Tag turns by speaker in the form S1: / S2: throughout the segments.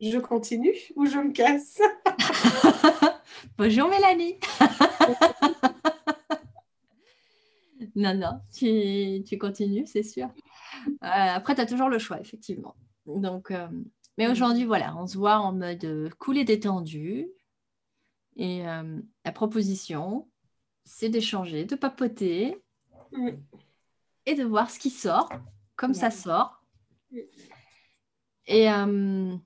S1: Je continue ou je me casse?
S2: Bonjour Mélanie. non, non, tu, continues, c'est sûr. Euh, après, tu as toujours le choix, effectivement. Donc, euh, mais aujourd'hui, voilà, on se voit en mode cool et détendu. Et la proposition, c'est d'échanger, de papoter et de voir ce qui sort, comme ça sort. Et, euh,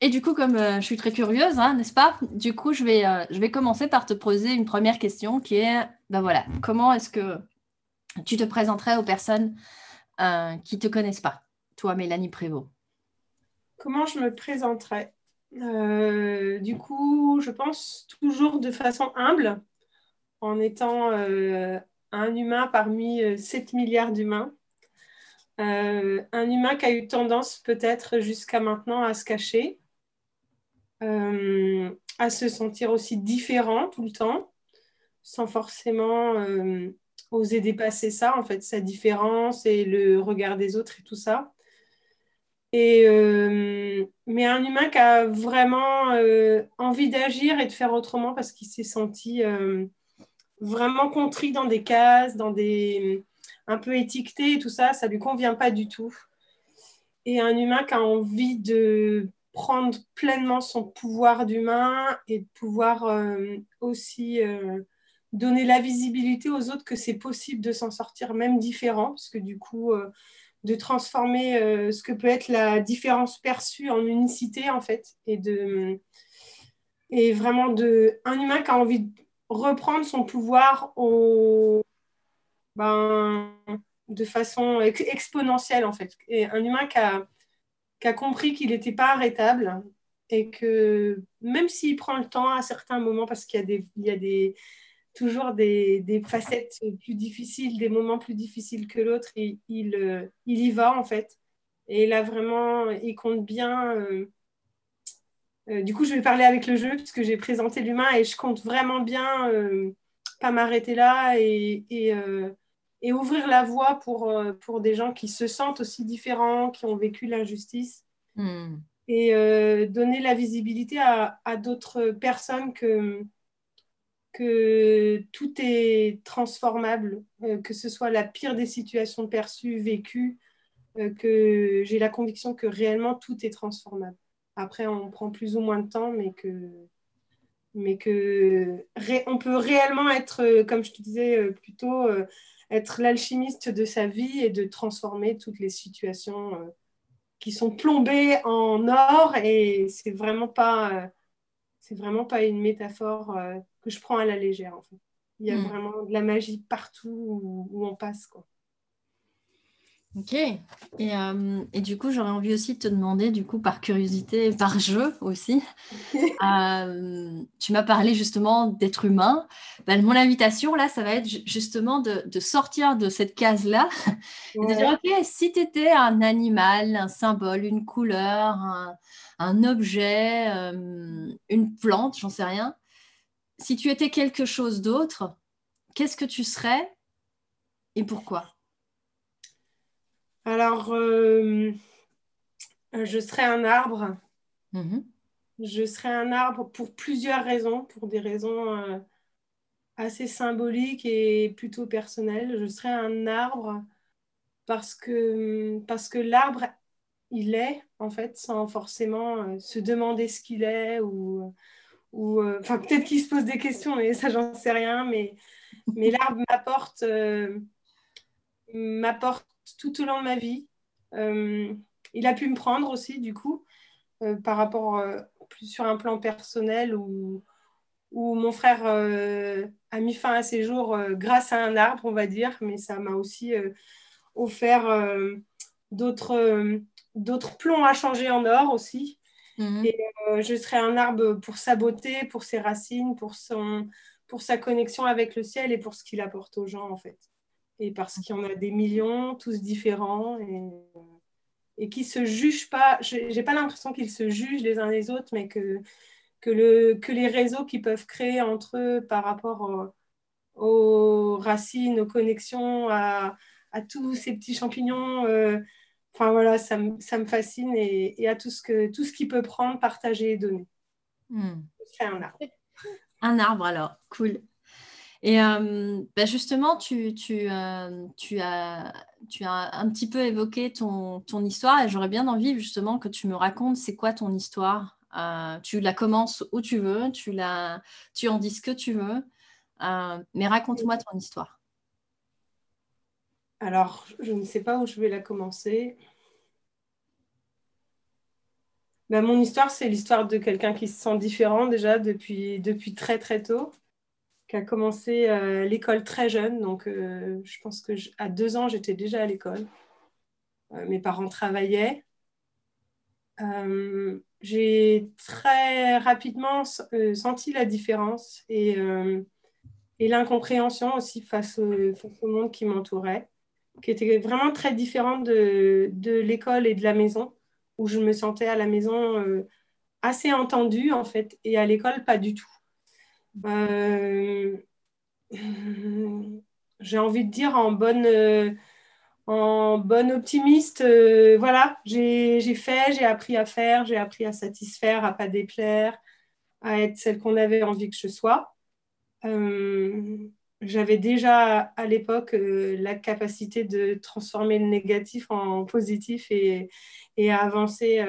S2: et du coup, comme euh, je suis très curieuse, hein, n'est-ce pas? Du coup, je vais, euh, je vais commencer par te poser une première question qui est, ben voilà, comment est-ce que tu te présenterais aux personnes qui ne te connaissent pas, toi, Mélanie Prévost.
S1: Comment je me présenterais? Du coup, je pense toujours de façon humble, en étant un humain parmi 7 milliards d'humains. Euh, un humain qui a eu tendance peut-être jusqu'à maintenant à se cacher, euh, à se sentir aussi différent tout le temps, sans forcément euh, oser dépasser ça, en fait, sa différence et le regard des autres et tout ça. Et, mais un humain qui a vraiment envie d'agir et de faire autrement parce qu'il s'est senti vraiment contrit dans des cases, dans des un peu étiqueté et tout ça, ça lui convient pas du tout. Et un humain qui a envie de prendre pleinement son pouvoir d'humain et de pouvoir euh, aussi euh, donner la visibilité aux autres que c'est possible de s'en sortir même différent, parce que du coup, euh, de transformer ce que peut être la différence perçue en unicité, en fait, et de et vraiment de un humain qui a envie de reprendre son pouvoir au, ben, de façon exponentielle, en fait. Et un humain qui a, qui a compris qu'il n'était pas arrêtable et que même s'il prend le temps à certains moments, parce qu'il y a, toujours des, facettes plus difficiles, des moments plus difficiles que l'autre, il, il, euh, y va, en fait. Et là, vraiment, il compte bien. Euh, euh, du coup, je vais parler avec le jeu, parce que j'ai présenté l'humain et je compte vraiment bien pas m'arrêter là et et ouvrir la voie pour, euh, pour des gens qui se sentent aussi différents, qui ont vécu l'injustice. Hmm. Et euh, donner la visibilité à, à d'autres personnes que, que tout est transformable, euh, que ce soit la pire des situations perçues, vécues, que j'ai la conviction que réellement tout est transformable. Après, on prend plus ou moins de temps, mais que, mais que on peut réellement être, comme je te disais plutôt, être l'alchimiste de sa vie et de transformer toutes les situations euh, qui sont plombées en or. Et c'est vraiment pas, euh, c'est vraiment pas une métaphore euh, que je prends à la légère. En fait. Il y a hmm. vraiment de la magie partout où, où on passe. Quoi.
S2: Ok. Euh, et, du coup, j'aurais envie aussi de te demander, du coup, par curiosité, par jeu aussi, euh, tu m'as parlé justement d'être humain. Ben, mon invitation, là, ça va être justement de, sortir de cette case-là et de dire, ok, si tu étais un animal, un symbole, une couleur, un, objet, euh, une plante, j'en sais rien, si tu étais quelque chose d'autre, qu'est-ce que tu serais et pourquoi?
S1: Alors, euh, je serais un arbre. Mhm. Je serais un arbre pour plusieurs raisons, pour des raisons euh, assez symboliques et plutôt personnelles. Je serais un arbre parce que, parce que l'arbre, il est, en fait, sans forcément euh, se demander ce qu'il est ou, ou enfin, peut-être qu'il se pose des questions, mais ça, j'en sais rien. Mais, mais l'arbre m'apporte m'apporte tout au long de ma vie. Euh, il a pu me prendre aussi, du coup, euh, par rapport euh, plus sur un plan personnel où, où mon frère a mis fin à ses jours grâce à un arbre, on va dire, mais ça m'a aussi offert d'autres d'autres plombs à changer en or aussi. Mhm. Et je serai un arbre pour sa beauté, pour ses racines, pour, son, pour sa connexion avec le ciel et pour ce qu'il apporte aux gens, en fait et parce qu'il y en a des millions, tous différents, et, et qui ne se jugent pas. Je n'ai pas l'impression qu'ils se jugent les uns les autres, mais que, que, le, que les réseaux qu'ils peuvent créer entre eux par rapport aux racines, aux connexions, à, à tous ces petits champignons, euh, enfin voilà, ça, me, ça me fascine et, et, à tout ce que tout ce qu'il peut prendre, partager et donner.
S2: Hmm.
S1: C'est un arbre.
S2: Un arbre alors, cool. Et euh, bah, justement, euh, tu, as, un petit peu évoqué ton, histoire et j'aurais bien envie justement que tu me racontes c'est quoi ton histoire. Euh, tu la commences où tu veux, tu, en dis ce que tu veux, mais raconte-moi ton histoire.
S1: Alors, je ne sais pas où je vais la commencer. Ben, mon histoire, c'est l'histoire de quelqu'un qui se sent différent déjà depuis très très tôt qui a commencé euh, l'école très jeune. Donc, euh, je pense que à deux ans, j'étais déjà à l'école. Euh, mes parents travaillaient. j'ai très rapidement senti la différence et, et l'incompréhension aussi face au, monde qui m'entourait, qui était vraiment très différente de, de l'école et de la maison, où je me sentais à la maison assez entendue en fait, et à l'école pas du tout. Euh, j'ai envie de dire en bonne, euh, en bonne optimiste, euh, voilà, j'ai fait, j'ai appris à faire, j'ai appris à satisfaire, à pas déplaire, à être celle qu'on avait envie que je sois. J'avais déjà à l'époque la capacité de transformer le négatif en positif et, et à avancer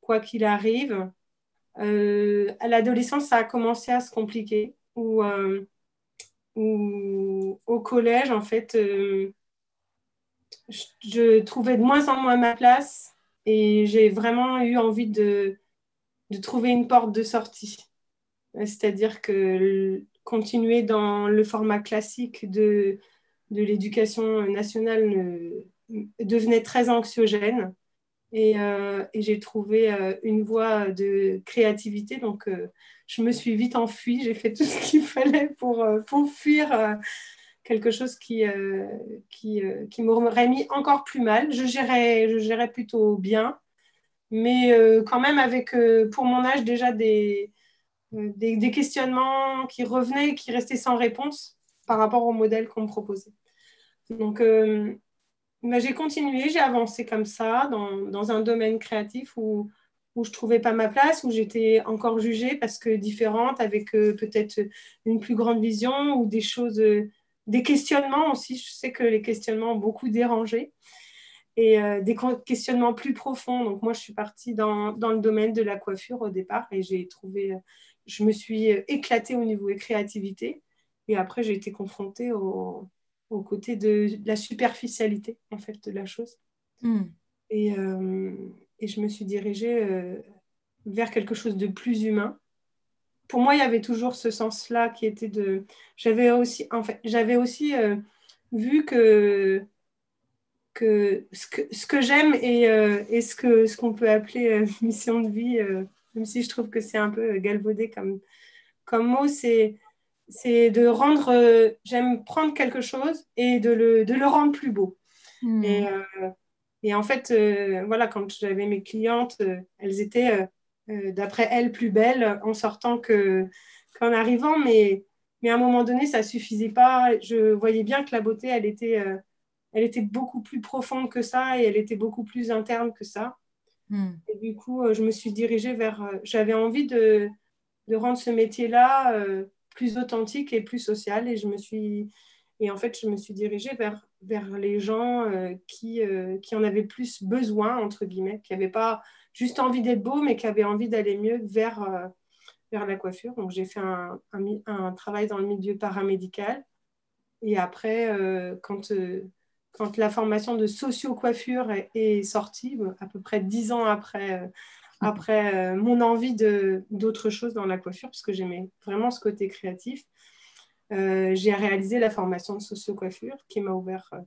S1: quoi qu'il arrive. Euh, à l'adolescence, ça a commencé à se compliquer. Ou euh, au collège, en fait, euh, je, trouvais de moins en moins ma place et j'ai vraiment eu envie de, trouver une porte de sortie. C'est-à-dire que continuer dans le format classique de l'éducation nationale devenait très anxiogène. Euh, et, j'ai trouvé euh, une voie de créativité. Donc, euh, je me suis vite enfuie. J'ai fait tout ce qu'il fallait pour, pour fuir quelque chose qui, qui, qui m'aurait mis encore plus mal. Je gérais, je gérais plutôt bien, mais quand même avec, pour mon âge, déjà des, des, questionnements qui revenaient, qui restaient sans réponse par rapport au modèle qu'on me proposait. Donc, j'ai continué, j'ai avancé comme ça dans, dans, un domaine créatif où, où je ne trouvais pas ma place, où j'étais encore jugée parce que différente, avec euh, peut-être une plus grande vision ou des choses, euh, des questionnements aussi. Je sais que les questionnements ont beaucoup dérangé et euh, des questionnements plus profonds. Donc moi, je suis partie dans, dans, le domaine de la coiffure au départ et j'ai trouvé, je me suis éclatée au niveau créativité. Et après, j'ai été confrontée au, au côté de, la superficialité en fait de la chose. Hmm. Et, euh, et, je me suis dirigée euh, vers quelque chose de plus humain. Pour moi, il y avait toujours ce sens-là qui était de. J'avais aussi, en fait, j'avais aussi euh, vu que que ce que, ce que j'aime et, et, ce que ce qu'on peut appeler mission de vie, même si je trouve que c'est un peu galvaudé comme comme mot, c'est c'est de rendre, euh, j'aime prendre quelque chose et de le, de le rendre plus beau. Hmm. Et, euh, et, en fait, euh, voilà, quand j'avais mes clientes, elles étaient, d'après elles, plus belles en sortant qu'en arrivant, mais, mais à un moment donné, ça suffisait pas. Je voyais bien que la beauté, elle était, elle était beaucoup plus profonde que ça et elle était beaucoup plus interne que ça. Hmm. Et du coup, je me suis dirigée vers, j'avais envie de, de rendre ce métier-là plus authentique et plus sociale. Et je me suis, et en fait, je me suis dirigée vers, vers les gens euh, qui, euh, qui en avaient plus besoin, entre guillemets, qui n'avaient pas juste envie d'être beau, mais qui avaient envie d'aller mieux vers, euh, vers la coiffure. Donc, j'ai fait un, un, travail dans le milieu paramédical. Et après, quand, quand la formation de socio-coiffure est, est, sortie, à peu près dix ans après après euh, mon envie d'autre chose dans la coiffure, parce que j'aimais vraiment ce côté créatif. Euh, j'ai réalisé la formation de socio-coiffure qui m'a ouvert euh,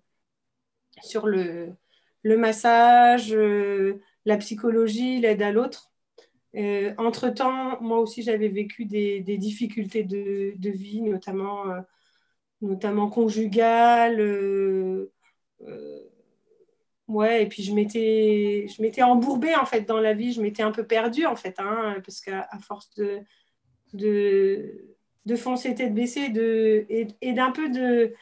S1: sur le, le massage, la psychologie, l'aide à l'autre. Entre-temps, moi aussi, j'avais vécu des, des difficultés de, de, vie, notamment, notamment conjugales Ouais, et puis je m'étais, je m'étais embourbée en fait dans la vie, je m'étais un peu perdue en fait, hein, parce qu'à force de, de, de foncer tête baissée de, et, et d'un peu de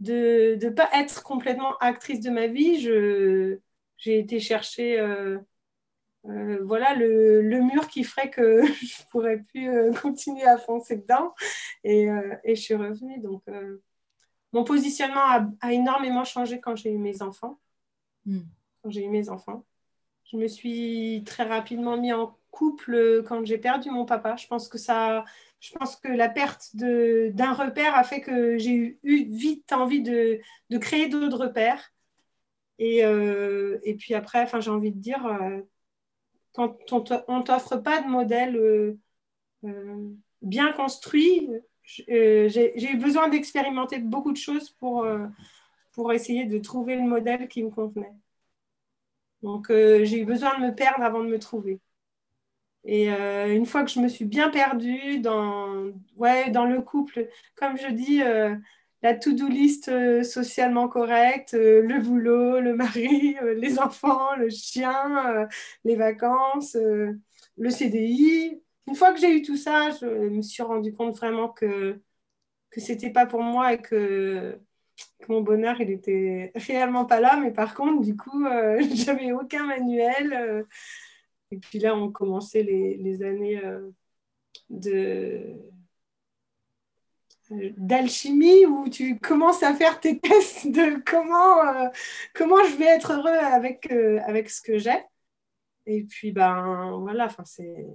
S1: de ne pas être complètement actrice de ma vie, j'ai été chercher voilà, le, mur qui ferait que je ne pourrais plus continuer à foncer dedans. Et, je suis revenue. Donc, mon positionnement a, énormément changé quand j'ai eu mes enfants. Hmm. Quand j'ai eu mes enfants. Je me suis très rapidement mis en couple quand j'ai perdu mon papa. Je pense que ça, je pense que la perte d'un repère a fait que j'ai eu, vite envie de, créer d'autres repères. Et, euh, et, puis après, j'ai envie de dire, euh, quand on ne t'offre pas de modèle euh, bien construit, j'ai eu besoin d'expérimenter beaucoup de choses pour, pour essayer de trouver le modèle qui me convenait. Donc, j'ai eu besoin de me perdre avant de me trouver. Et euh, une fois que je me suis bien perdue dans, ouais, dans le couple, comme je dis, euh, la to-do list euh, socialement correcte, le boulot, le mari, les enfants, le chien, les vacances, le CDI. Une fois que j'ai eu tout ça, je me suis rendu compte vraiment que, que ce n'était pas pour moi et que, que, mon bonheur, il était réellement pas là. Mais par contre, du coup, j'avais aucun manuel et puis là, on commençait les, les années euh, de d'alchimie où tu commences à faire tes tests de comment, euh, comment je vais être heureux avec, euh, avec ce que j'ai. Et puis, ben voilà, enfin, c'est.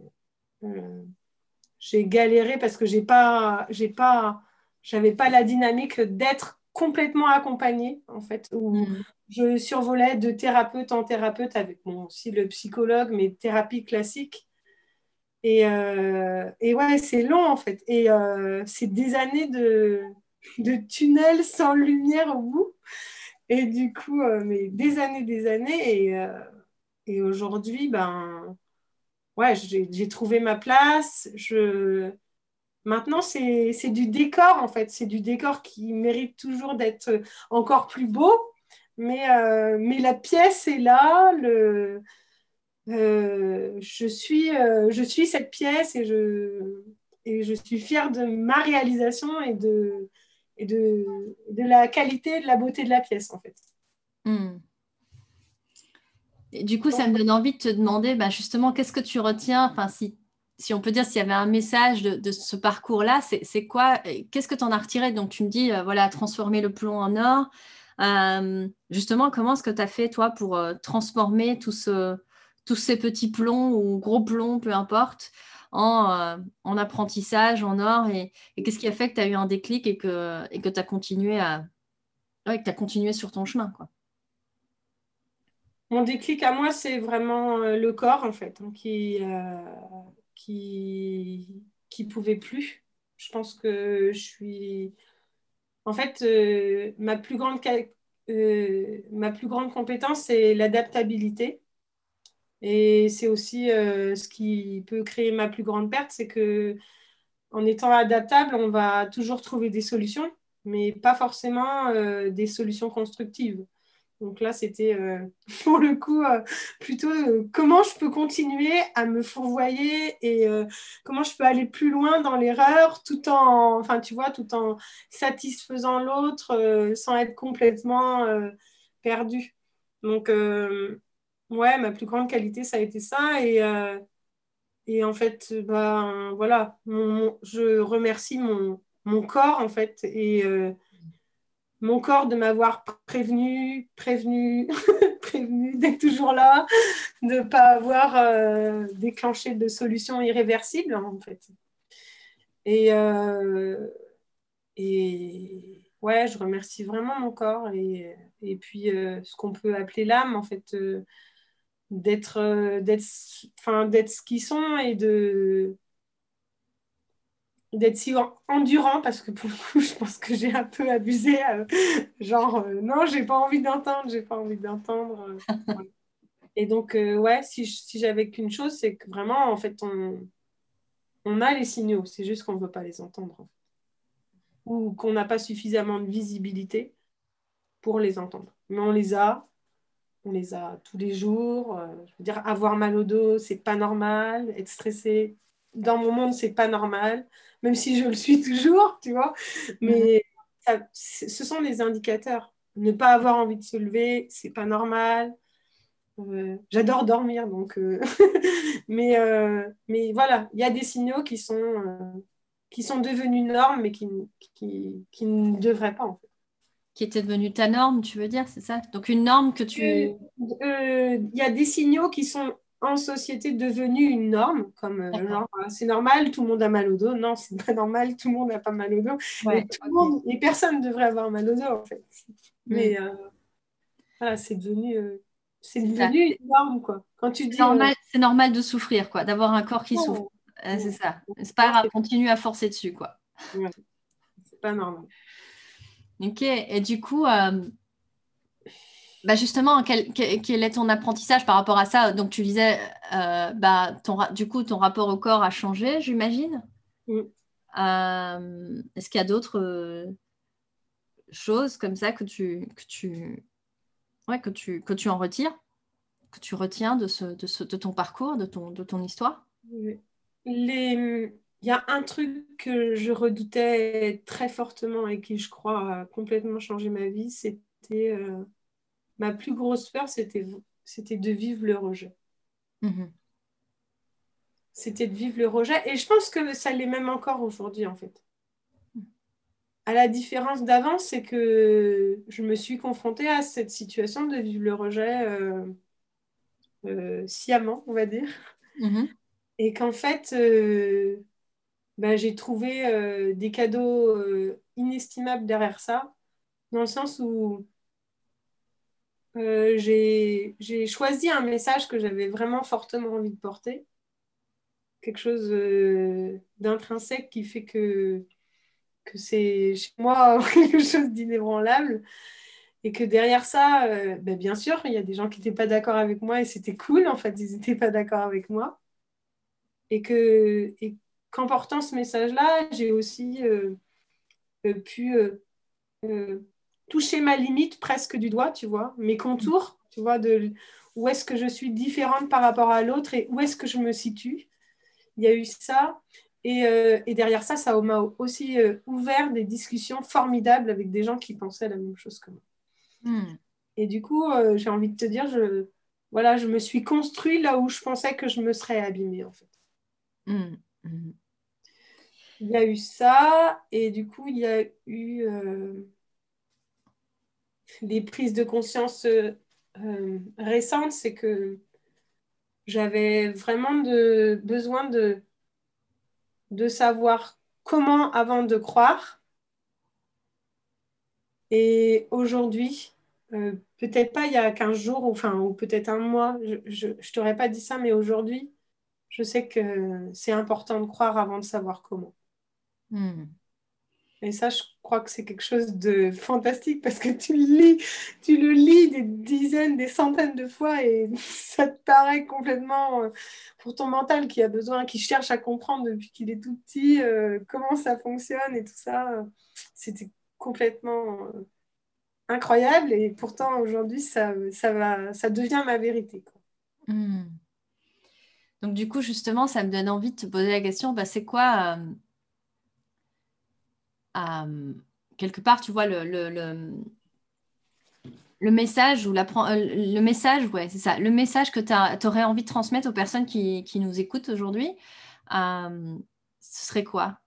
S1: j'ai galéré parce que j'ai pas, pas, j'avais pas la dynamique d'être complètement accompagnée, en fait, où, mm je survolais de thérapeute en thérapeute avec bon, aussi le psychologue, mais thérapie classique. Et, euh, et ouais, c'est long en fait. Et euh, c'est des années de, de tunnels sans lumière au bout. Et du coup, euh, mais des années, des années. Et, et aujourd'hui, ben, ouais, j'ai trouvé ma place. Je... Maintenant, c'est du décor en fait. C'est du décor qui mérite toujours d'être encore plus beau mais, euh, mais la pièce est là. Le, euh, je, suis, euh, je suis cette pièce et je, et je suis fière de ma réalisation et de, et de, de la qualité et de la beauté de la pièce, en fait.
S2: Hmm. Et du coup, ça me donne envie de te demander bah, justement qu'est-ce que tu retiens, enfin, si, si on peut dire s'il y avait un message de, ce parcours-là, c'est quoi Qu'est-ce que tu en as retiré? Donc, tu me dis, voilà, transformer le plomb en or, euh, justement, comment est-ce que tu as fait, toi, pour euh, transformer tous ces petits plombs ou gros plombs, peu importe, en, euh, en apprentissage, en or? Et, qu'est-ce qui a fait que tu as eu un déclic et que tu as, continué à, continué sur ton chemin.
S1: Mon déclic à moi, c'est vraiment le corps, en fait, hein, qui, qui, qui pouvait plus. Je pense que je suis en fait, euh, ma, plus grande, euh, ma plus grande compétence, c'est l'adaptabilité. Et c'est aussi euh, ce qui peut créer ma plus grande perte, c'est que en étant adaptable, on va toujours trouver des solutions, mais pas forcément des solutions constructives. Donc là, c'était euh, pour le coup euh, plutôt euh, comment je peux continuer à me fourvoyer et comment je peux aller plus loin dans l'erreur tout en, enfin, tu vois, tout en satisfaisant l'autre sans être complètement perdu. Donc, ouais, ma plus grande qualité, ça a été ça. Et, et en fait, ben, voilà, je remercie mon, mon, corps, en fait, et mon corps de m'avoir prévenu, prévenu, prévenu d'être toujours là, de ne pas avoir euh, déclenché de solutions irréversibles en fait. Et, euh, et ouais, je remercie vraiment mon corps et, et puis euh, ce qu'on peut appeler l'âme en fait, d'être, d'être ce qu'ils sont et de d'être si endurant parce que pour le coup, je pense que j'ai un peu abusé. Euh, genre, euh, non, j'ai pas envie d'entendre, j'ai pas envie d'entendre. Euh, Et donc, ouais, si, si j'avais qu'une chose, c'est que vraiment, en fait, on, on a les signaux, c'est juste qu'on ne veut pas les entendre. Ou qu'on n'a pas suffisamment de visibilité pour les entendre. Mais on les a, on les a tous les jours. je veux dire, avoir mal au dos, c'est pas normal. Être stressé, dans mon monde, c'est pas normal même si je le suis toujours, tu vois. Mais ce sont des indicateurs. Ne pas avoir envie de se lever, c'est pas normal. J'adore dormir, donc. mais, mais voilà, il y a des signaux qui sont, qui sont devenus normes, mais qui, qui, qui, ne devraient pas, en fait.
S2: Qui était devenue ta norme, tu veux dire, c'est ça? Donc une norme que tu.
S1: Il y a des signaux qui sont en société devenue une norme, comme euh, genre c'est normal, tout le monde a mal au dos. Non, c'est pas normal, tout le monde n'a pas mal au dos. et, tout le monde, et personne devrait avoir mal au dos en fait. Mm. Mais euh, voilà, c'est devenu, euh, c'est devenu une norme quoi.
S2: Quand tu dis c'est normal, de souffrir quoi, d'avoir un corps qui souffre. c'est ça. C'est pas grave, continue à forcer dessus quoi.
S1: C'est pas normal.
S2: Ok, et du coup, bah justement, quel, quel, est ton apprentissage par rapport à ça? Donc, tu disais, euh, bah, ton, du coup, ton rapport au corps a changé, j'imagine? Euh, est-ce qu'il y a d'autres euh, choses comme ça que tu, que tu, ouais, que tu, que tu en retires, que tu retiens de, ce, de, ce, de ton parcours, de ton, de ton histoire?
S1: Les... Il y a un truc que je redoutais très fortement et qui, je crois, a complètement changé ma vie, c'était ma plus grosse peur, c'était, c'était de vivre le rejet. Mhm. C'était de vivre le rejet. Et je pense que ça l'est même encore aujourd'hui, en fait. À la différence d'avant, c'est que je me suis confrontée à cette situation de vivre le rejet euh, euh, sciemment, on va dire. Mhm. Et qu'en fait, euh, ben, j'ai trouvé des cadeaux inestimables derrière ça, dans le sens où euh, j'ai choisi un message que j'avais vraiment fortement envie de porter. Quelque chose euh, d'intrinsèque qui fait que, que c'est chez moi quelque chose d'inébranlable. Et que derrière ça, euh, ben, bien sûr, il y a des gens qui n'étaient pas d'accord avec moi et c'était cool, en fait, ils n'étaient pas d'accord avec moi. Et que et qu'en portant ce message-là, j'ai aussi pu toucher ma limite presque du doigt, tu vois, mes contours, tu vois, de où est-ce que je suis différente par rapport à l'autre et où est-ce que je me situe. Il y a eu ça. Et, euh, derrière ça, ça m'a aussi euh, ouvert des discussions formidables avec des gens qui pensaient la même chose que moi. Hmm. Et du coup, euh, j'ai envie de te dire, je, voilà, je me suis construit là où je pensais que je me serais abîmée, en fait. Hmm. Hmm. Il y a eu ça, et du coup, il y a eu les prises de conscience euh, euh, récentes, c'est que j'avais vraiment besoin de, de savoir comment avant de croire. Et aujourd'hui, euh, peut-être pas il y a 15 jours, ou, enfin, ou peut-être un mois, je ne t'aurais pas dit ça, mais aujourd'hui, je sais que c'est important de croire avant de savoir comment. Hmm. Et ça, je crois que c'est quelque chose de fantastique parce que tu le lis, tu le lis des dizaines, des centaines de fois et ça te paraît complètement euh, pour ton mental qui a besoin, qui cherche à comprendre depuis qu'il est tout petit euh, comment ça fonctionne et tout ça. C'était complètement euh, incroyable et pourtant aujourd'hui ça, ça, va, ça devient ma vérité. Hmm.
S2: Donc du coup justement ça me donne envie de te poser la question, bah, c'est quoi quelque part, tu vois, le, le, le, message ou euh, le message, ouais, c'est ça, le message que tu aurais envie de transmettre aux personnes qui, qui nous écoutent aujourd'hui, euh, ce serait quoi?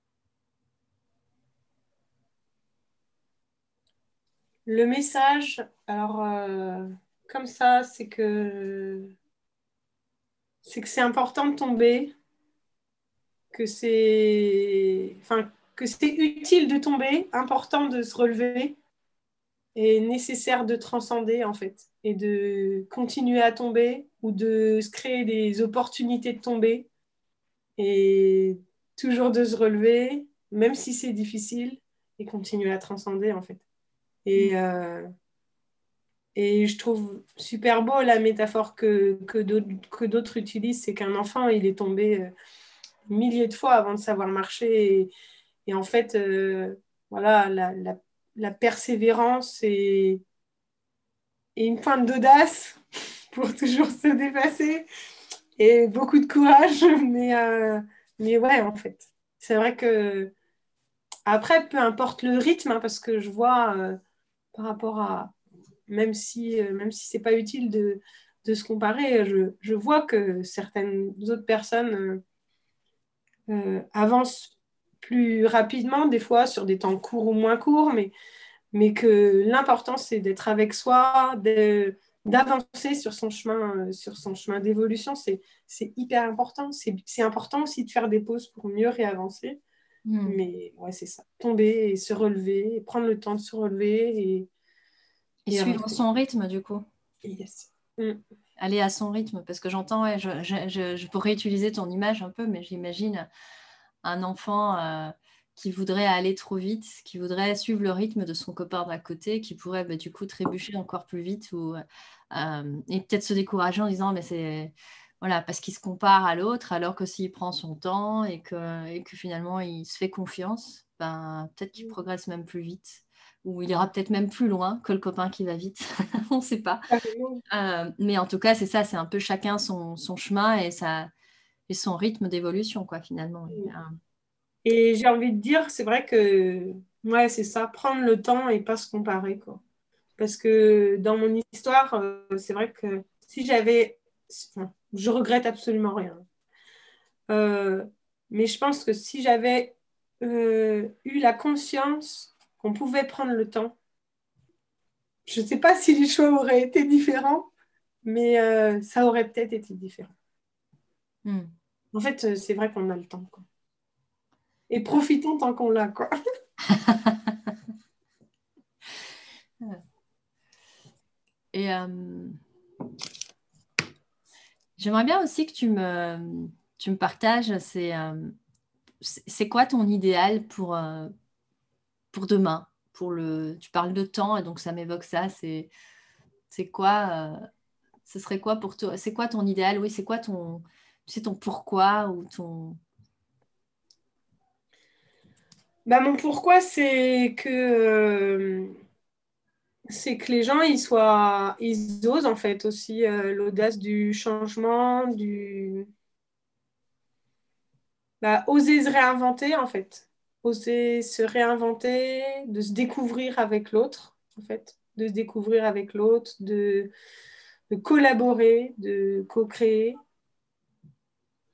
S1: Le message, alors euh, comme ça, c'est que c'est que c'est important de tomber, que c'est, enfin, que c'est utile de tomber, important de se relever et nécessaire de transcender en fait et de continuer à tomber ou de se créer des opportunités de tomber et toujours de se relever même si c'est difficile et continuer à transcender en fait et, mm. euh, et je trouve super beau la métaphore que, que d'autres utilisent c'est qu'un enfant il est tombé euh, milliers de fois avant de savoir marcher et, et en fait, euh, voilà, la, persévérance et, une pointe d'audace pour toujours se dépasser et beaucoup de courage. Mais, euh, mais ouais, en fait, c'est vrai que après, peu importe le rythme, hein, parce que je vois euh, par rapport à, même si, même si c'est pas utile de, de se comparer. Je, vois que certaines autres personnes avancent plus rapidement, des fois sur des temps courts ou moins courts, mais, mais que l'important, c'est d'être avec soi, d'avancer sur son chemin, euh, sur son chemin d'évolution. C'est hyper important. C'est important aussi de faire des pauses pour mieux réavancer. Hmm. Mais ouais, c'est ça. Tomber et se relever, et prendre le temps de se relever. Et,
S2: et, suivre son rythme, du coup.
S1: Yes. Hmm.
S2: Aller à son rythme, parce que j'entends, ouais, je, je, je, pourrais utiliser ton image un peu, mais j'imagine un enfant euh, qui voudrait aller trop vite, qui voudrait suivre le rythme de son copain d'à côté, qui pourrait bah, du coup trébucher encore plus vite ou, euh, et peut-être se décourager en disant mais c'est voilà parce qu'il se compare à l'autre alors que s'il prend son temps et que, et que finalement il se fait confiance, ben, peut-être qu'il progresse même plus vite ou il ira peut-être même plus loin que le copain qui va vite, on ne sait pas. Euh, mais en tout cas c'est ça, c'est un peu chacun son, son chemin et ça et son rythme d'évolution, quoi, finalement.
S1: Et j'ai envie de dire, c'est vrai que, ouais, c'est ça, prendre le temps et pas se comparer, quoi. Parce que dans mon histoire, euh, c'est vrai que si j'avais, je regrette absolument rien. Euh, mais je pense que si j'avais euh, eu la conscience qu'on pouvait prendre le temps, je ne sais pas si les choix auraient été différents, mais ça aurait peut-être été différent. Hmm. En fait, euh, c'est vrai qu'on a le temps. Et profitons tant qu'on l'a. Quoi.
S2: Et euh, j'aimerais bien aussi que tu me, partages, c'est, euh, c'est quoi ton idéal pour, demain pour le, Tu parles de temps et donc ça m'évoque ça. C'est, c'est quoi Ce serait quoi pour toi C'est quoi ton idéal? Oui, c'est quoi ton, tu sais, ton pourquoi ou ton...
S1: Bah, mon pourquoi, c'est que, euh, c'est que les gens, ils, soient, ils osent en fait aussi euh, l'audace du changement, du... Bah, oser se réinventer en fait. Oser se réinventer, de se découvrir avec l'autre en fait. De se découvrir avec l'autre, de, de collaborer, de co-créer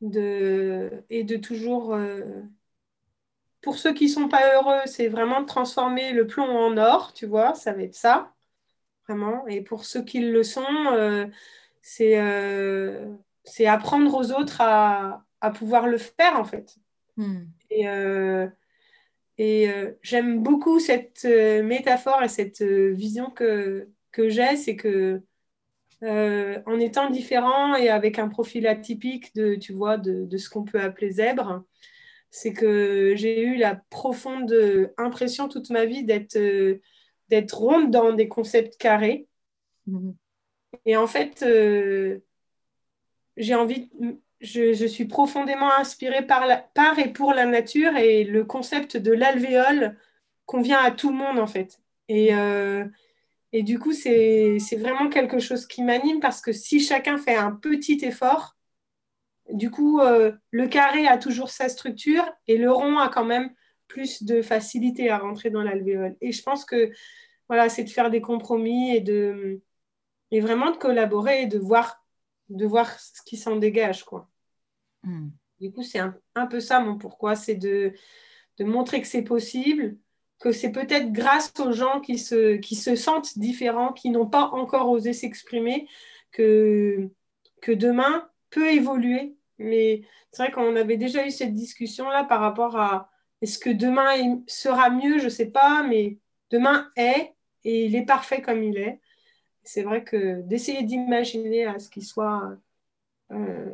S1: de, et de toujours... Euh, pour ceux qui ne sont pas heureux, c'est vraiment de transformer le plomb en or, tu vois, ça va être ça, vraiment. Et pour ceux qui le sont, euh, euh, c'est apprendre aux autres à, à, pouvoir le faire, en fait. Hmm. Et, et j'aime beaucoup cette métaphore et cette vision que, que j'ai, c'est que euh, en étant différent et avec un profil atypique de, tu vois, de, ce qu'on peut appeler zèbre, c'est que j'ai eu la profonde impression toute ma vie d'être euh, d'être ronde dans des concepts carrés. Mhm. Et en fait, euh, j'ai envie, je, je, suis profondément inspirée par, la, par et pour la nature et le concept de l'alvéole convient à tout le monde en fait. Et, et du coup, c'est vraiment quelque chose qui m'anime parce que si chacun fait un petit effort, du coup, euh, le carré a toujours sa structure et le rond a quand même plus de facilité à rentrer dans l'alvéole. Et je pense que voilà, c'est de faire des compromis et, de, et vraiment de collaborer et de voir, de voir ce qui s'en dégage. Quoi. Hmm. Du coup, c'est un, un, peu ça mon pourquoi, c'est de, de montrer que c'est possible, que c'est peut-être grâce aux gens qui se, qui se sentent différents, qui n'ont pas encore osé s'exprimer, que, que demain peut évoluer. Mais c'est vrai qu'on avait déjà eu cette discussion-là par rapport à est-ce que demain sera mieux, je ne sais pas, mais demain est et il est parfait comme il est. C'est vrai que d'essayer d'imaginer à ce qu'il soit euh,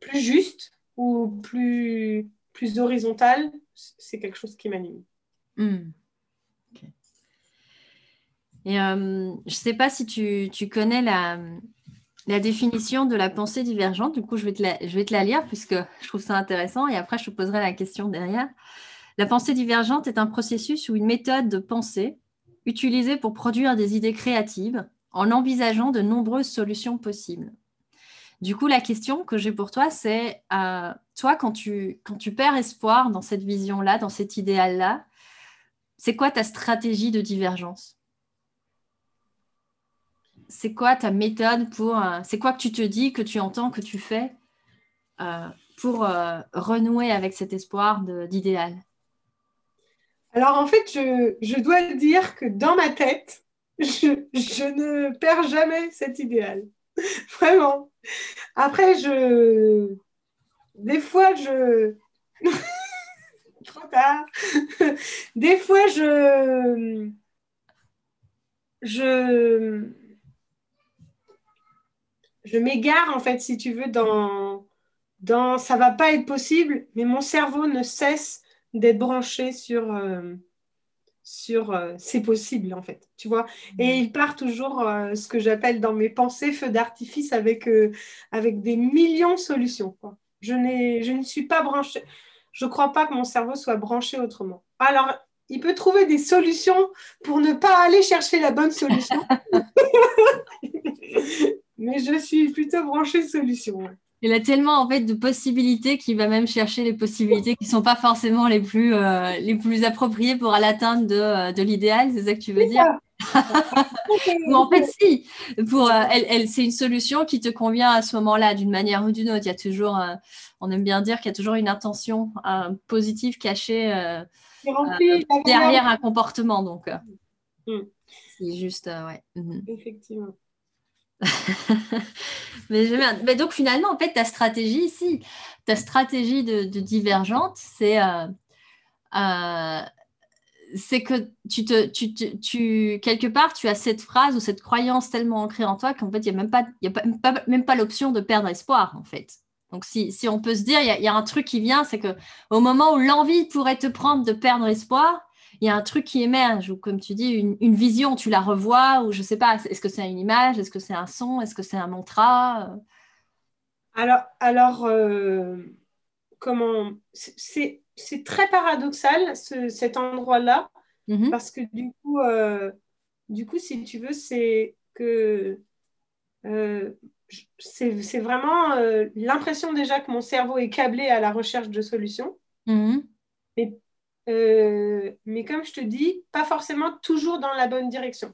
S1: plus juste ou plus, plus horizontal, c'est quelque chose qui m'anime. Hmm.
S2: Et euh, je ne sais pas si tu, connais la, définition de la pensée divergente. Du coup, je vais, te la, lire puisque je trouve ça intéressant et après, je te poserai la question derrière. La pensée divergente est un processus ou une méthode de pensée utilisée pour produire des idées créatives en envisageant de nombreuses solutions possibles. Du coup, la question que j'ai pour toi, c'est, euh, toi, quand tu perds espoir dans cette vision-là, dans cet idéal-là, c'est quoi ta stratégie de divergence? C'est quoi ta méthode pour. Euh, c'est quoi que tu te dis, que tu entends, que tu fais euh, pour euh, renouer avec cet espoir d'idéal?
S1: Alors en fait, je, dois dire que dans ma tête, je, je ne perds jamais cet idéal. Vraiment. Après, je. Des fois, je. Trop tard. Des fois, je. Je. Je m'égare, en fait, si tu veux, dans. dans ça va pas être possible, mais mon cerveau ne cesse d'être branché sur. Euh, sur euh, c'est possible en fait, tu vois. Et mm. il part toujours euh, ce que j'appelle dans mes pensées feu d'artifice avec, euh, avec des millions de solutions. Quoi. Je, je ne suis pas branchée, je ne crois pas que mon cerveau soit branché autrement. Alors, il peut trouver des solutions pour ne pas aller chercher la bonne solution. Mais je suis plutôt branchée solution.
S2: Il a tellement en fait de possibilités qu'il va même chercher les possibilités qui ne sont pas forcément les plus, euh, les plus appropriées pour l'atteinte de, euh, de l'idéal, c'est ça que tu veux dire? En fait, si, pour, euh, elle, elle c'est une solution qui te convient à ce moment-là, d'une manière ou d'une autre. Il y a toujours, on aime bien dire qu'il y a toujours une intention positive cachée derrière un comportement. Donc, mm. c'est juste, ouais.
S1: Mhm. Effectivement.
S2: mais, donc finalement, en fait, ta stratégie ici, ta stratégie de, divergente, c'est euh, euh, c'est que tu te, tu, tu, quelque part, tu as cette phrase ou cette croyance tellement ancrée en toi qu'en fait, il n'y a même pas, y a pas, même pas l'option de perdre espoir, en fait. Donc, si, si on peut se dire, il y, y, a un truc qui vient, c'est que au moment où l'envie pourrait te prendre de perdre espoir, il y a un truc qui émerge, ou comme tu dis, une, vision, tu la revois, ou je ne sais pas, est-ce que c'est une image, est-ce que c'est un son, est-ce que c'est un mantra?
S1: Alors, alors euh, comment c'est, très paradoxal cet endroit-là, mm-hmm. parce que du coup, euh, du coup, si tu veux, c'est que euh, c'est, vraiment l'impression déjà que mon cerveau est câblé à la recherche de solutions. Euh, mais comme je te dis, pas forcément toujours dans la bonne direction.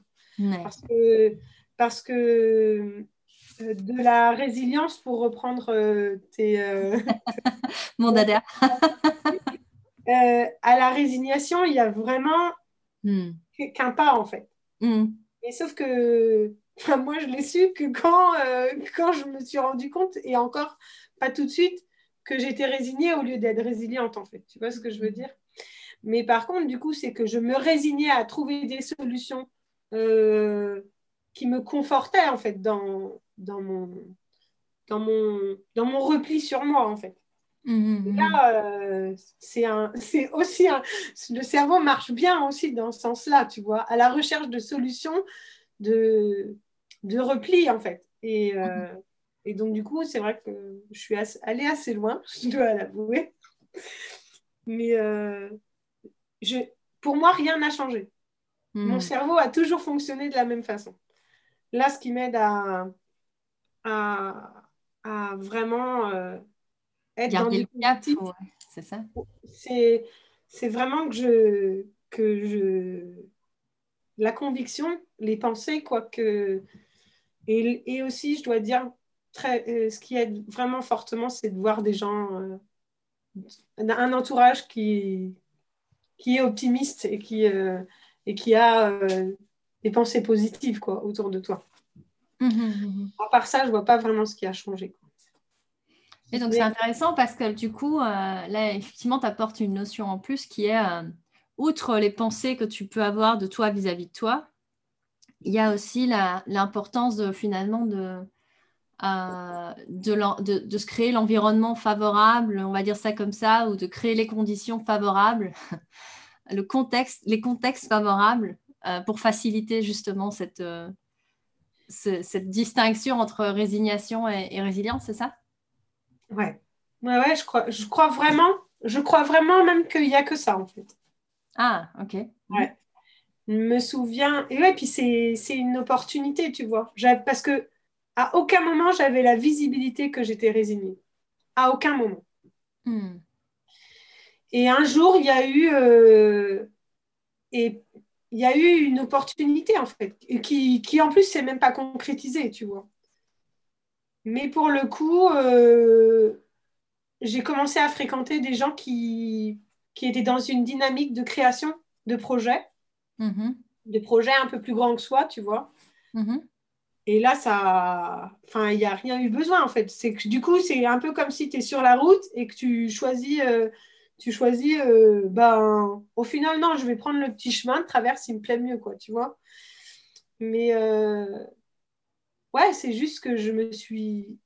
S1: Parce que, parce que euh, de la résilience, pour reprendre euh, tes...
S2: Mon dada.
S1: à la résignation, il y a vraiment hmm. qu'un pas, en fait. Hmm. Et sauf que moi, je l'ai su que quand, quand je me suis rendu compte, et encore pas tout de suite, que j'étais résignée au lieu d'être résiliente, en fait. Tu vois ce que je veux dire? Mais par contre, du coup, c'est que je me résignais à trouver des solutions euh, qui me confortaient, en fait, dans, dans, mon, dans, mon, dans mon repli sur moi, en fait. Mmh, mmh, là, euh, c'est aussi un, le cerveau marche bien aussi dans ce sens-là, tu vois, à la recherche de solutions de, de repli, en fait. Et, euh, et donc, du coup, c'est vrai que je suis allée assez loin, je dois l'avouer. Mais, pour moi, rien n'a changé. Mon cerveau a toujours fonctionné de la même façon. Là, ce qui m'aide à, à, vraiment euh, être dans le cap, c'est ça. C'est vraiment que je, que je la conviction, les pensées, quoi que et, et aussi, je dois dire très, euh, ce qui aide vraiment fortement, c'est de voir des gens, euh, un entourage qui qui est optimiste et qui, et qui a des pensées positives quoi, autour de toi. Mmh, mmh, mmh, à part ça, je ne vois pas vraiment ce qui a changé.
S2: Et donc, c'est intéressant parce que du coup, euh, là, effectivement, tu apportes une notion en plus qui est, outre les pensées que tu peux avoir de toi vis-à-vis de toi, il y a aussi l'importance de finalement de, de, de, se créer l'environnement favorable, on va dire ça comme ça, ou de créer les conditions favorables, le contexte, les contextes favorables euh, pour faciliter justement cette, cette distinction entre résignation et, résilience, c'est ça?
S1: Ouais, ouais, ouais, je crois, je crois vraiment, je crois vraiment même qu'il n'y a que ça en fait.
S2: Ah, ok.
S1: Ouais. Je me souviens, et ouais, puis c'est une opportunité, tu vois, parce que à aucun moment, j'avais la visibilité que j'étais résignée. À aucun moment. Hmm. Et un jour, il y a eu... Euh, et il y a eu une opportunité en fait, qui, qui en plus s'est même pas concrétisée, tu vois. Mais pour le coup, euh, j'ai commencé à fréquenter des gens qui, qui étaient dans une dynamique de création de projets,
S2: mm-hmm.
S1: de projets un peu plus grands que soi, tu vois.
S2: Mm-hmm.
S1: Et là, ça, enfin, il n'y a rien eu besoin en fait. C'est que du coup, c'est un peu comme si tu es sur la route et que tu choisis, euh, tu choisis, euh, ben, au final, non, je vais prendre le petit chemin de traverse, il me plaît mieux, quoi, tu vois. Mais euh, ouais, c'est juste que je me suis.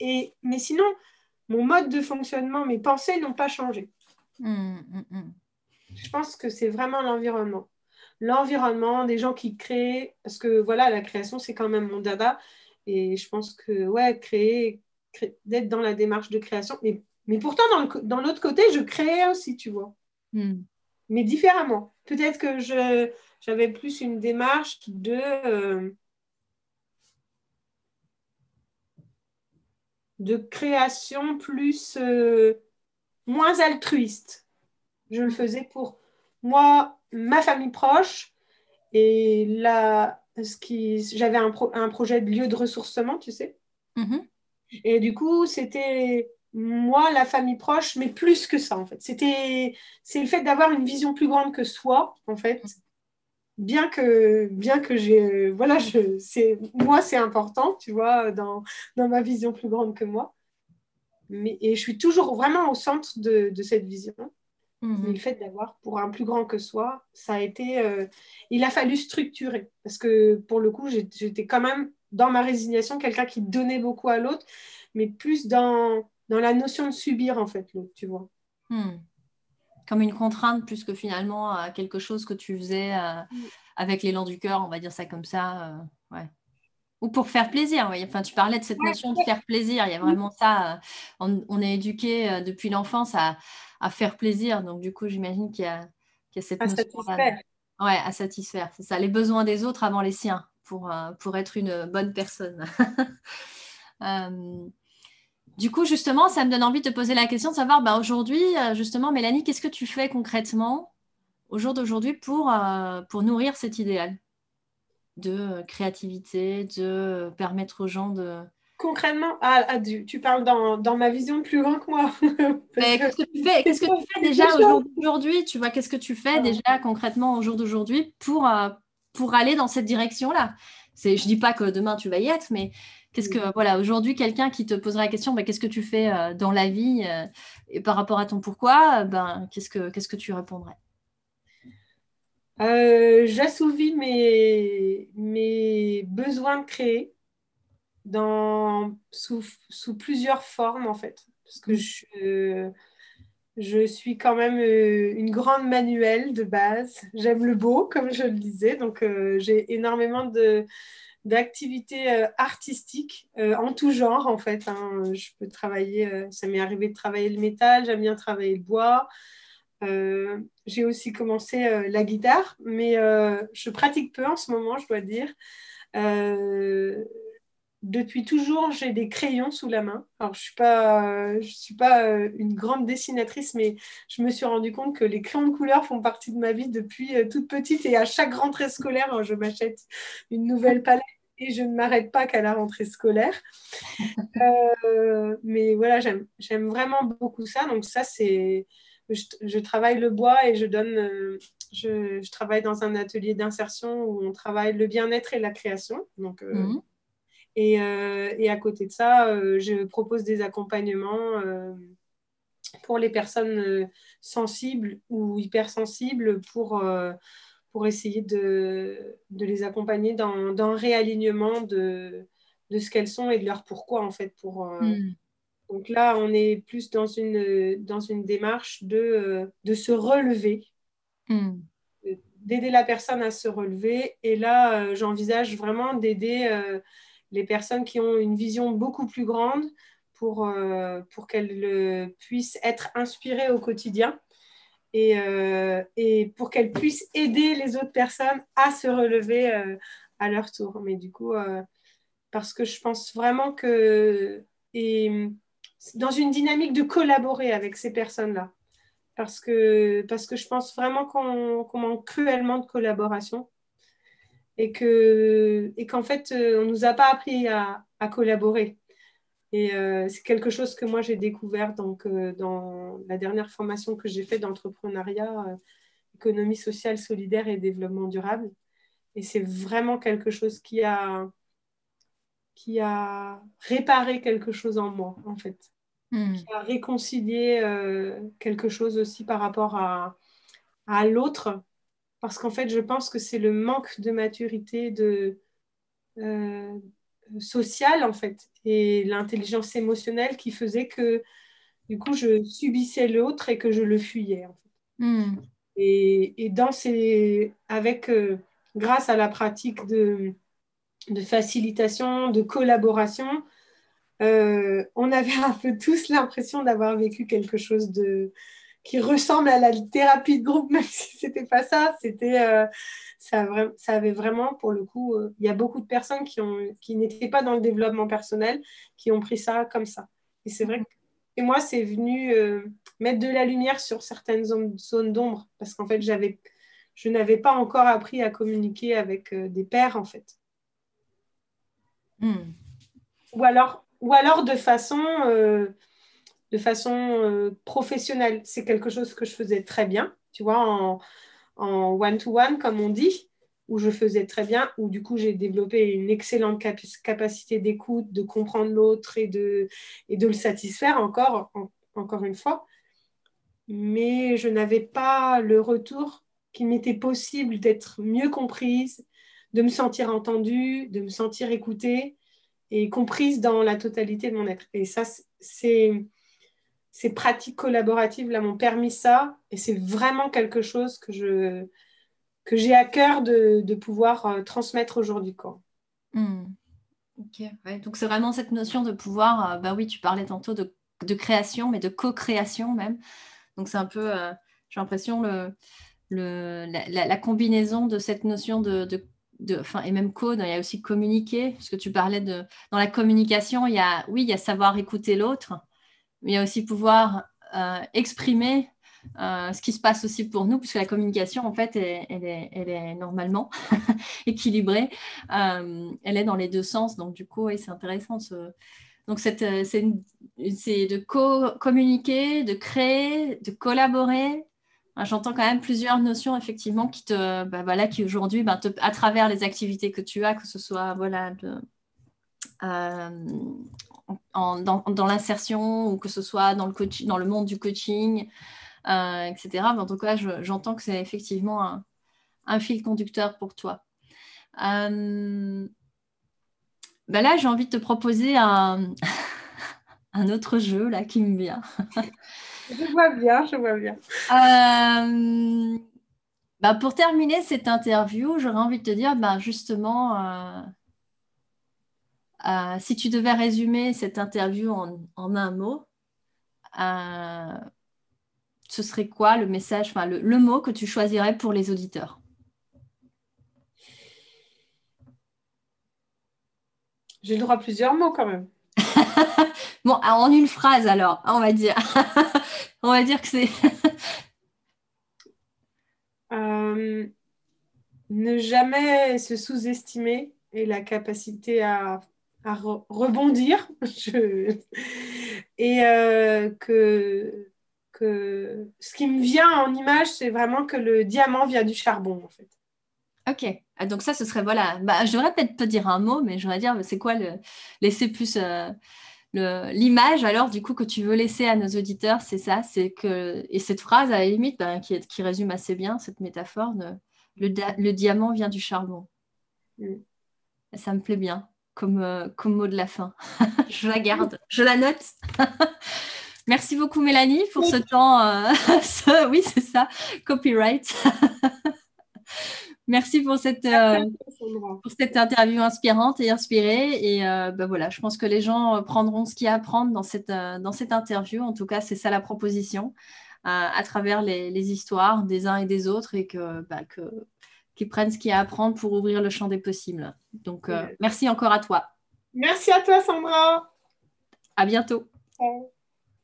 S1: Et mais sinon, mon mode de fonctionnement, mes pensées n'ont pas changé.
S2: Mm, mm, mm.
S1: Je pense que c'est vraiment l'environnement l'environnement, des gens qui créent, parce que voilà, la création, c'est quand même mon dada. Et je pense que, ouais, créer, d'être dans la démarche de création. Mais, mais pourtant, dans l'autre côté, je crée aussi, tu vois.
S2: Hmm.
S1: Mais différemment. Peut-être que j'avais plus une démarche de. Euh, de création plus euh, moins altruiste. Je le faisais pour moi, ma famille proche. Et là, ce qui, j'avais un, un, projet de lieu de ressourcement, tu sais.
S2: Mm-hmm.
S1: Et du coup, c'était moi, la famille proche, mais plus que ça, en fait. C'était, c'est le fait d'avoir une vision plus grande que soi, en fait. Bien que, bien que j'ai, voilà, je, c'est, moi, c'est important, tu vois, dans, dans ma vision plus grande que moi. Mais, et je suis toujours vraiment au centre de, de cette vision. Mais le mhm. fait d'avoir pour un plus grand que soi, ça a été. Euh, il a fallu structurer. Parce que pour le coup, j'étais quand même dans ma résignation quelqu'un qui donnait beaucoup à l'autre, mais plus dans, dans la notion de subir, en fait, l'autre, tu vois.
S2: Hmm. Comme une contrainte, plus que finalement euh, quelque chose que tu faisais euh, avec l'élan du cœur, on va dire ça comme ça. ouais ou pour faire plaisir. Enfin, tu parlais de cette notion de faire plaisir. Il y a vraiment ça. On, est éduqué depuis l'enfance à, à faire plaisir. Donc, du coup, j'imagine qu'il y, a cette
S1: à satisfaire.
S2: Ouais, à satisfaire. C'est ça, les besoins des autres avant les siens pour, euh, pour être une bonne personne. Euh, du coup, justement, ça me donne envie de te poser la question de savoir, bah, aujourd'hui, euh, justement, Mélanie, qu'est-ce que tu fais concrètement au jour d'aujourd'hui pour, pour nourrir cet idéal de créativité, de permettre aux gens de,
S1: concrètement, ah, ah, tu, parles dans, ma vision plus grand que moi.
S2: qu'est-ce que tu fais, qu'est-ce que tu fais déjà aujourd'hui Tu vois, qu'est-ce que tu fais déjà concrètement au jour d'aujourd'hui pour, euh, pour aller dans cette direction-là? Je dis pas que demain tu vas y être, mais qu'est-ce que, voilà, aujourd'hui, quelqu'un qui te poserait la question, ben, qu'est-ce que tu fais euh, dans la vie euh, et par rapport à ton pourquoi, ben, qu'est-ce, que, qu'est-ce que tu répondrais?
S1: J'assouvis mes, mes besoins de créer dans, sous, sous, plusieurs formes, en fait. Parce que je, je suis quand même euh, une grande manuelle de base. J'aime le beau, comme je le disais. Donc, euh, j'ai énormément de d'activités euh, artistiques en tout genre en fait. Hein. Je peux travailler, ça m'est arrivé de travailler le métal, j'aime bien travailler le bois. j'ai aussi commencé la guitare, mais je pratique peu en ce moment, je dois dire depuis toujours, j'ai des crayons sous la main. Alors, je suis, suis, pas euh, une grande dessinatrice, mais je me suis rendu compte que les crayons de couleur font partie de ma vie depuis euh, toute petite. Et à chaque rentrée scolaire, hein, je m'achète une nouvelle palette et je ne m'arrête pas qu'à la rentrée scolaire. Euh, mais voilà, j'aime vraiment beaucoup ça. Donc, ça, c'est. Je, travaille le bois et je donne. Je, travaille dans un atelier d'insertion où on travaille le bien-être et la création. Donc, mhm. Euh, et, à côté de ça, euh, je propose des accompagnements euh, pour les personnes sensibles ou hypersensibles pour, pour essayer de, de, les accompagner dans, dans un réalignement de, de ce qu'elles sont et de leur pourquoi en fait. Pour, hmm. Donc là, on est plus dans une, dans une démarche de, de se relever.
S2: Hmm.
S1: d'aider la personne à se relever. Et là, j'envisage vraiment d'aider les personnes qui ont une vision beaucoup plus grande pour, euh, pour qu'elles euh, puissent être inspirées au quotidien et, euh, et pour qu'elles puissent aider les autres personnes à se relever à leur tour. Mais du coup, parce que je pense vraiment que et dans une dynamique de collaborer avec ces personnes-là. parce que, parce que je pense vraiment qu'on manque cruellement de collaboration et qu'en et qu'en fait, euh, on ne nous a pas appris à, à collaborer. Et euh, c'est quelque chose que moi j'ai découvert donc, euh, dans la dernière formation que j'ai faite d'entrepreneuriat, économie sociale, solidaire et développement durable. Et c'est vraiment quelque chose qui a, qui a réparé quelque chose en moi, en fait. Hmm. Qui a réconcilié quelque chose aussi par rapport à, à l'autre parce qu'en fait, je pense que c'est le manque de maturité de, euh, sociale, en fait, et l'intelligence émotionnelle qui faisait que, du coup, je subissais l'autre et que je le fuyais, en fait. Hmm. Et, et, dans ces, avec, euh, grâce à la pratique de, de facilitation, de collaboration, euh, on avait un peu tous l'impression d'avoir vécu quelque chose de, qui ressemble à la thérapie de groupe, même si c'était pas ça. C'était, euh, ça, ça, avait vraiment, pour le coup, euh, il y a beaucoup de personnes qui, ont, qui n'étaient pas dans le développement personnel, qui ont pris ça comme ça. Et c'est vrai que et moi, c'est venu euh, mettre de la lumière sur certaines zones, d'ombre, parce qu'en fait, j'avais, je n'avais pas encore appris à communiquer avec des pères, en fait. Hmm. Ou, alors, ou alors de façon de façon euh, professionnelle. C'est quelque chose que je faisais très bien, tu vois, en one-to-one, comme on dit, où je faisais très bien, où du coup j'ai développé une excellente capacité d'écoute, de comprendre l'autre et de, et de le satisfaire encore, encore une fois. Mais je n'avais pas le retour qu'il m'était possible d'être mieux comprise, de me sentir entendue, de me sentir écoutée et comprise dans la totalité de mon être. Et ça, c'est ces pratiques collaboratives là m'ont permis ça et c'est vraiment quelque chose que je que j'ai à cœur de, pouvoir euh, transmettre aujourd'hui quoi.
S2: Hmm. Ok, donc c'est vraiment cette notion de pouvoir, euh, bah oui, tu parlais tantôt de, création, mais de co-création même. Donc c'est un peu, euh, j'ai l'impression, le, le, la, combinaison de cette notion de, de, enfin, et même code, il y a aussi communiquer, parce que tu parlais de, dans la communication, il y a, oui, il y a savoir écouter l'autre, mais il y a aussi pouvoir euh, exprimer euh, ce qui se passe aussi pour nous, puisque la communication, en fait, elle, est, normalement équilibrée. Euh, elle est dans les deux sens. Donc, du coup, c'est intéressant. Donc, c'est de communiquer, de créer, de collaborer. J'entends quand même plusieurs notions, effectivement, qui te, bah, qui aujourd'hui, bah, à travers les activités que tu as, que ce soit voilà, de, dans, l'insertion ou que ce soit dans le, dans le monde du coaching, euh, etc. en tout cas, j'entends que c'est effectivement un, fil conducteur pour toi. Euh, ben là, j'ai envie de te proposer un, un, autre jeu là qui me vient.
S1: je vois bien, je vois bien.
S2: Euh, ben pour terminer cette interview, j'aurais envie de te dire, ben justement, euh, si tu devais résumer cette interview en, un mot, euh, ce serait quoi le message, enfin le, mot que tu choisirais pour les auditeurs?
S1: J'ai le droit à plusieurs mots quand même.
S2: bon, en une phrase alors, on va dire. on va dire que c'est.
S1: Euh, ne jamais se sous-estimer et la capacité à à rebondir. Et euh, que, que ce qui me vient en image, c'est vraiment que le diamant vient du charbon, en fait.
S2: Ok, ah, donc ça, ce serait, voilà, bah, je devrais peut-être te dire un mot, mais je voudrais dire, c'est quoi le laisser plus euh, l'image, alors, du coup, que tu veux laisser à nos auditeurs, c'est ça, c'est que, et cette phrase, à la limite, ben, qui, qui, résume assez bien cette métaphore, de, le, diamant vient du charbon. Mm. Ça me plaît bien. Euh, comme, mot de la fin. je la garde, je la note. Merci beaucoup Mélanie pour ce temps. Euh, oui, c'est ça, copyright. Merci pour cette, euh, pour cette interview inspirante et inspirée. Et ben voilà, je pense que les gens prendront ce qu'il y a à prendre dans cette, dans cette interview. En tout cas, c'est ça la proposition, à travers les, les, histoires des uns et des autres et que, bah, que qui prennent ce qu'il y a à apprendre pour ouvrir le champ des possibles. Donc, euh, merci encore à toi.
S1: Merci à toi, Sandra.
S2: À bientôt.